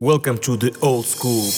Welcome to the old school.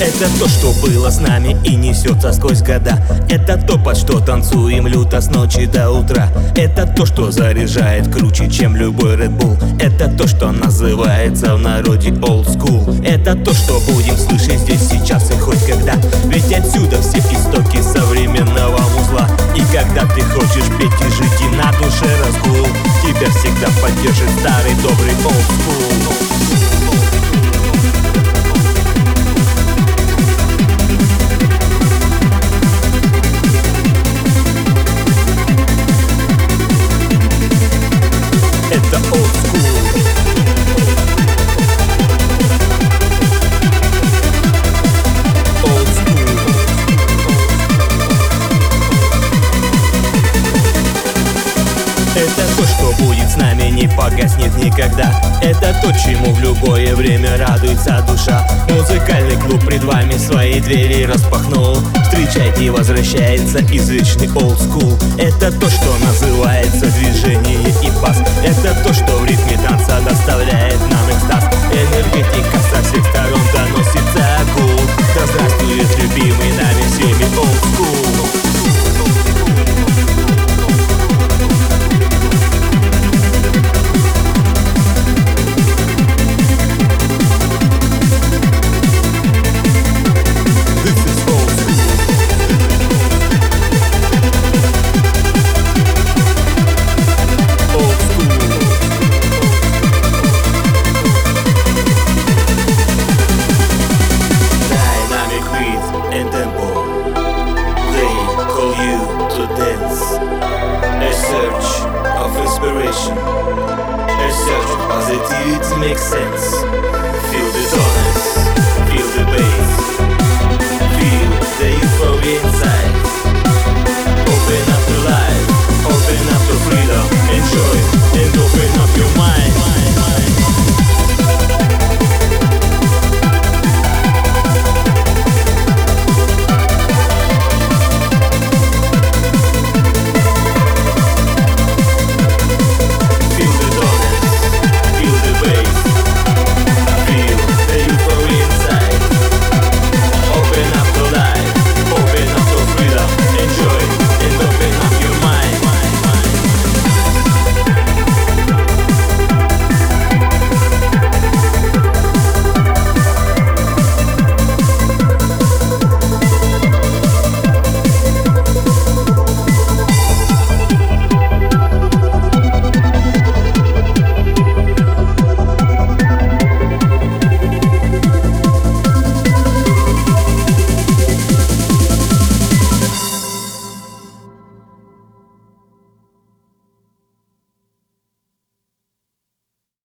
Это то, что было с нами и несется сквозь года. Это то, под что танцуем люто с ночи до утра. Это то, что заряжает круче, чем любой Red Bull. Это то, что называется в народе old school. Это то, что будем слышать здесь, сейчас и хоть когда. Ведь отсюда все истоки современного музла. И когда ты хочешь петь и жить и на душе разгул Тебя всегда поддержит старый добрый old school не погаснет никогда. Это то, чему в любое время радуется душа. Музыкальный клуб пред вами свои двери распахнул. Встречайте, возвращается извечный school Это то, что называется движение и пас intuition, etc. Does it, it, it sense?